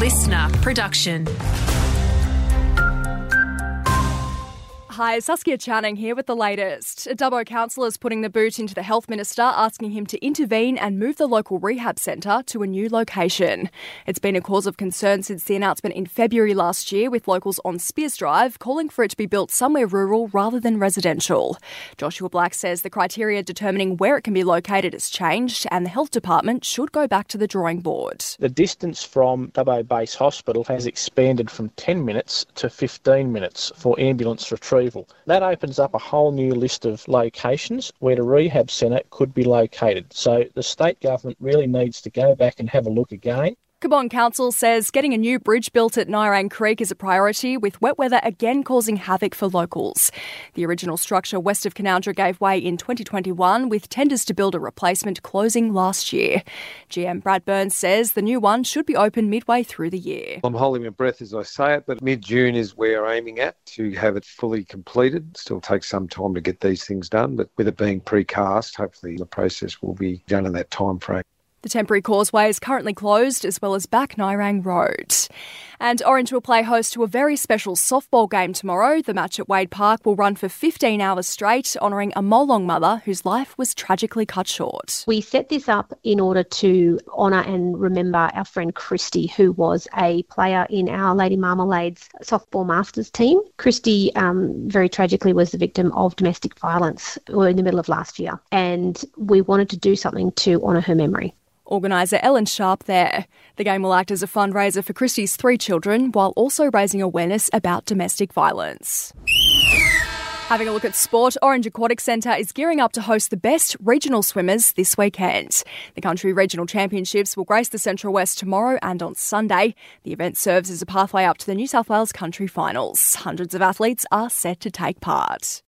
listener production. Hi, Saskia Channing here with the latest. A Dubbo council is putting the boot into the health minister, asking him to intervene and move the local rehab centre to a new location. It's been a cause of concern since the announcement in February last year, with locals on Spears Drive calling for it to be built somewhere rural rather than residential. Joshua Black says the criteria determining where it can be located has changed, and the health department should go back to the drawing board. The distance from Dubbo Base Hospital has expanded from 10 minutes to 15 minutes for ambulance retrieval. That opens up a whole new list of locations where the rehab centre could be located. So the state government really needs to go back and have a look again. Cabonne Council says getting a new bridge built at Nyrang Creek is a priority, with wet weather again causing havoc for locals. The original structure west of Canowindra gave way in 2021, with tenders to build a replacement closing last year. GM Brad Byrnes says the new one should be open midway through the year. I'm holding my breath as I say it, but mid June is where we're aiming at to have it fully completed. Still takes some time to get these things done, but with it being precast, hopefully the process will be done in that time frame. The temporary causeway is currently closed, as well as Back Nyrang Road. And Orange will play host to a very special softball game tomorrow. The match at Wade Park will run for 15 hours straight, honouring a Molong mother whose life was tragically cut short. We set this up in order to honour and remember our friend Christy, who was a player in our Lady Marmalades softball masters team. Christy, um, very tragically, was the victim of domestic violence in the middle of last year, and we wanted to do something to honour her memory organiser Ellen Sharp there. The game will act as a fundraiser for Christie's three children while also raising awareness about domestic violence. Having a look at sport, Orange Aquatic Centre is gearing up to host the best regional swimmers this weekend. The Country Regional Championships will grace the Central West tomorrow and on Sunday. The event serves as a pathway up to the New South Wales Country Finals. Hundreds of athletes are set to take part.